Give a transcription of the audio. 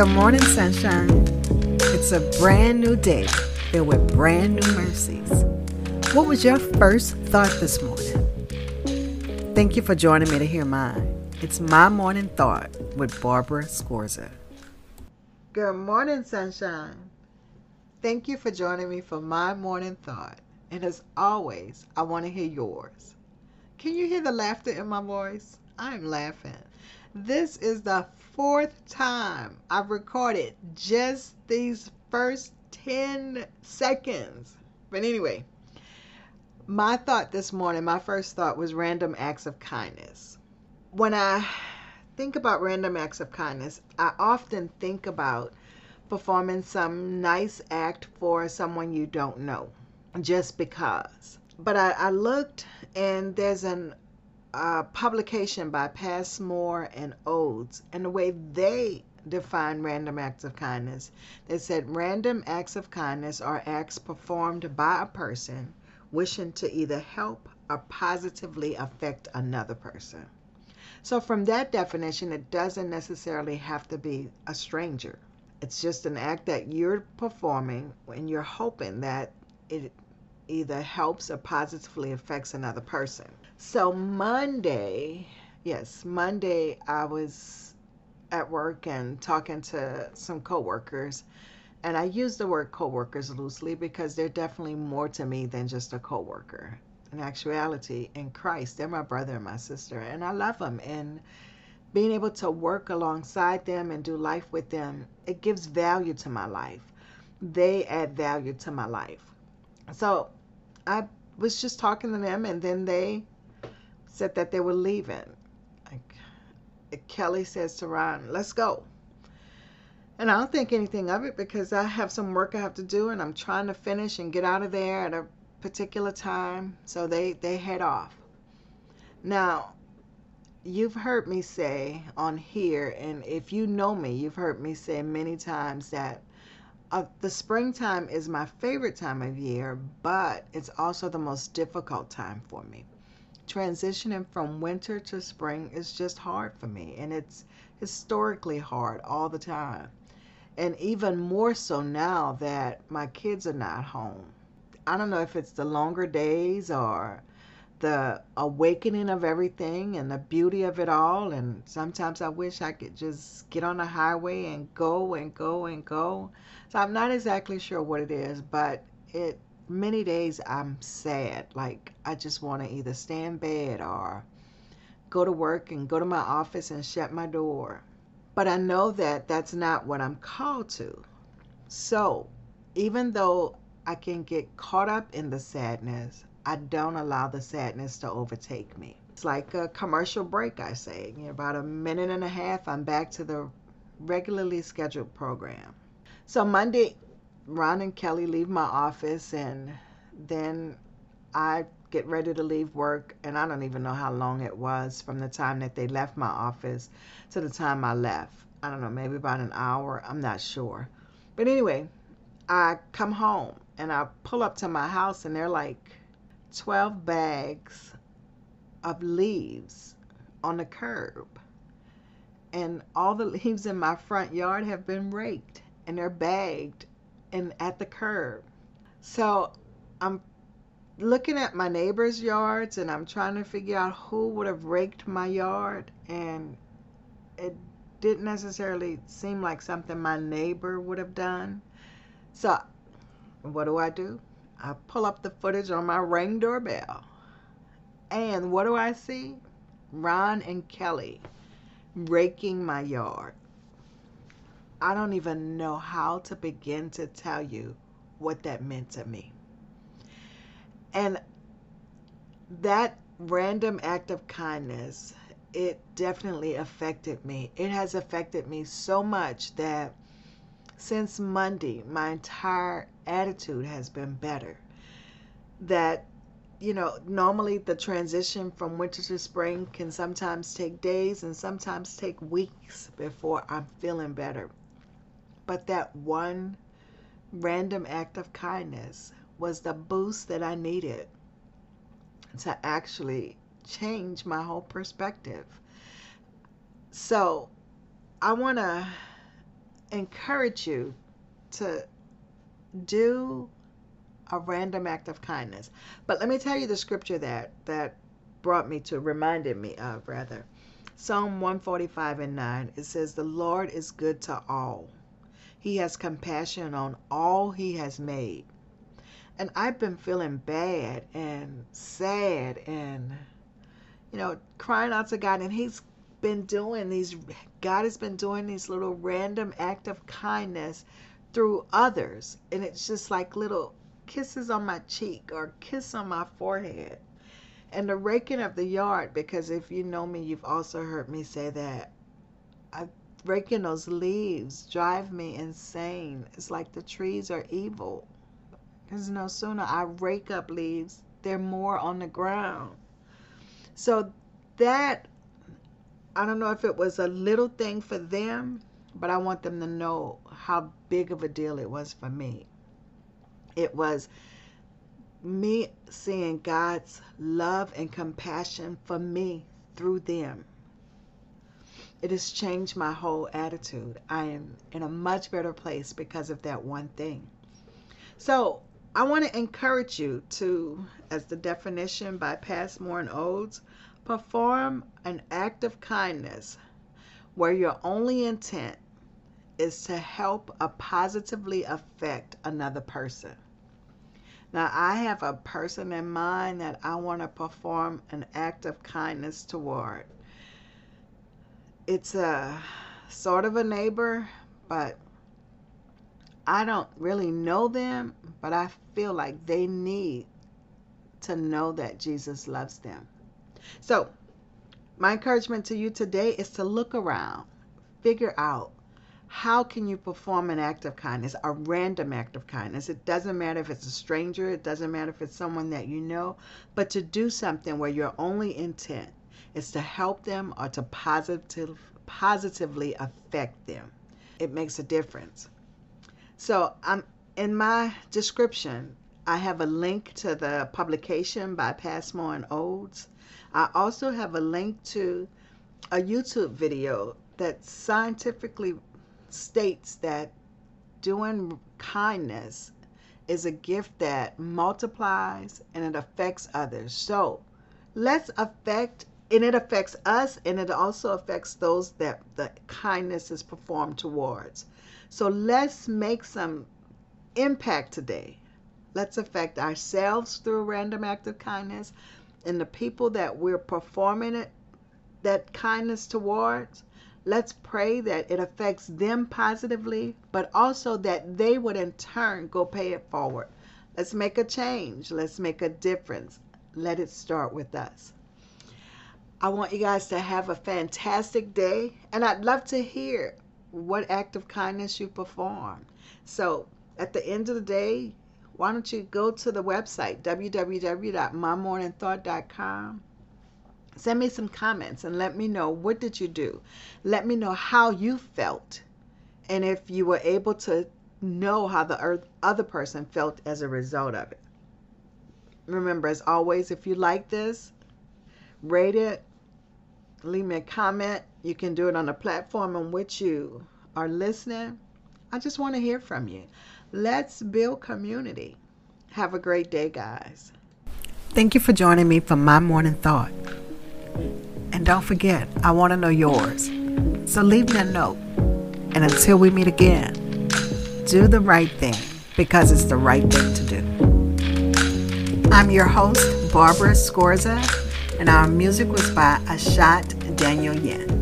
Good morning, sunshine. It's a brand new day filled with brand new mercies. What was your first thought this morning? Thank you for joining me to hear mine. It's my morning thought with Barbara Scorza. Good morning, sunshine. Thank you for joining me for my morning thought. And as always, I want to hear yours. Can you hear the laughter in my voice? I'm laughing. This is the fourth time I've recorded just these first 10 seconds. But anyway, my thought this morning, my first thought was random acts of kindness. When I think about random acts of kindness, I often think about performing some nice act for someone you don't know just because. But I, I looked and there's an uh, publication by Passmore and Oades, and the way they define random acts of kindness, they said random acts of kindness are acts performed by a person wishing to either help or positively affect another person. So, from that definition, it doesn't necessarily have to be a stranger. It's just an act that you're performing and you're hoping that it either helps or positively affects another person. So Monday, yes, Monday I was at work and talking to some coworkers. And I use the word coworkers loosely because they're definitely more to me than just a coworker. In actuality, in Christ, they're my brother and my sister, and I love them. And being able to work alongside them and do life with them, it gives value to my life. They add value to my life. So I was just talking to them, and then they said that they were leaving. Kelly says to Ron, "Let's go." And I don't think anything of it because I have some work I have to do, and I'm trying to finish and get out of there at a particular time. So they they head off. Now, you've heard me say on here, and if you know me, you've heard me say many times that uh, the springtime is my favorite time of year, but it's also the most difficult time for me. Transitioning from winter to spring is just hard for me, and it's historically hard all the time. And even more so now that my kids are not home. I don't know if it's the longer days or the awakening of everything and the beauty of it all. And sometimes I wish I could just get on the highway and go and go and go. So I'm not exactly sure what it is, but it many days I'm sad. Like I just want to either stay in bed or go to work and go to my office and shut my door. But I know that that's not what I'm called to. So even though I can get caught up in the sadness, I don't allow the sadness to overtake me. It's like a commercial break, I say. Know, about a minute and a half, I'm back to the regularly scheduled program. So Monday, Ron and Kelly leave my office, and then I get ready to leave work, and I don't even know how long it was from the time that they left my office to the time I left. I don't know, maybe about an hour. I'm not sure. But anyway, I come home and I pull up to my house, and they're like 12 bags of leaves on the curb. And all the leaves in my front yard have been raked and they're bagged and at the curb. So I'm looking at my neighbors' yards and I'm trying to figure out who would have raked my yard and it didn't necessarily seem like something my neighbor would have done. So what do I do? I pull up the footage on my ring doorbell. And what do I see? Ron and Kelly raking my yard. I don't even know how to begin to tell you what that meant to me. And that random act of kindness, it definitely affected me. It has affected me so much that since Monday, my entire attitude has been better. That, you know, normally the transition from winter to spring can sometimes take days and sometimes take weeks before I'm feeling better. But that one random act of kindness was the boost that I needed to actually change my whole perspective. So I want to encourage you to do a random act of kindness. But let me tell you the scripture that that brought me to reminded me of rather. Psalm 145 and 9. It says the Lord is good to all. He has compassion on all he has made. And I've been feeling bad and sad and you know crying out to God. And he's been doing these God has been doing these little random act of kindness through others. And it's just like little kisses on my cheek or kiss on my forehead. And the raking of the yard because if you know me you've also heard me say that. I raking those leaves drive me insane. It's like the trees are evil. Because no sooner I rake up leaves they're more on the ground. So that I don't know if it was a little thing for them but I want them to know how big of a deal it was for me. It was me seeing God's love and compassion for me through them. It has changed my whole attitude. I am in a much better place because of that one thing. So, I want to encourage you to, as the definition by Passmore and Oades, perform an act of kindness where your only intent is to help or positively affect another person. Now, I have a person in mind that I want to perform an act of kindness toward. It's a sort of a neighbor, but I don't really know them, but I feel like they need to know that Jesus loves them. So, my encouragement to you today is to look around, figure out how can you perform an act of kindness, a random act of kindness? It doesn't matter if it's a stranger, it doesn't matter if it's someone that you know, but to do something where your only intent is to help them or to positive, positively affect them. It makes a difference. So, I'm in my description, I have a link to the publication by Passmore and Olds. I also have a link to a YouTube video that scientifically states that doing kindness is a gift that multiplies and it affects others. So let's affect, and it affects us, and it also affects those that the kindness is performed towards. So let's make some impact today. Let's affect ourselves through a random act of kindness and the people that we're performing it, that kindness towards Let's pray that it affects them positively, but also that they would in turn go pay it forward. Let's make a change. Let's make a difference. Let it start with us. I want you guys to have a fantastic day, and I'd love to hear what act of kindness you perform. So, at the end of the day, why don't you go to the website www.mymorningthought.com send me some comments and let me know what did you do. Let me know how you felt and if you were able to know how the other person felt as a result of it. Remember as always if you like this rate it leave me a comment. You can do it on the platform on which you are listening. I just want to hear from you. Let's build community. Have a great day guys. Thank you for joining me for my morning thought. And don't forget, I want to know yours. So leave me a note. And until we meet again, do the right thing because it's the right thing to do. I'm your host, Barbara Scorza, and our music was by Ashat Daniel Yen.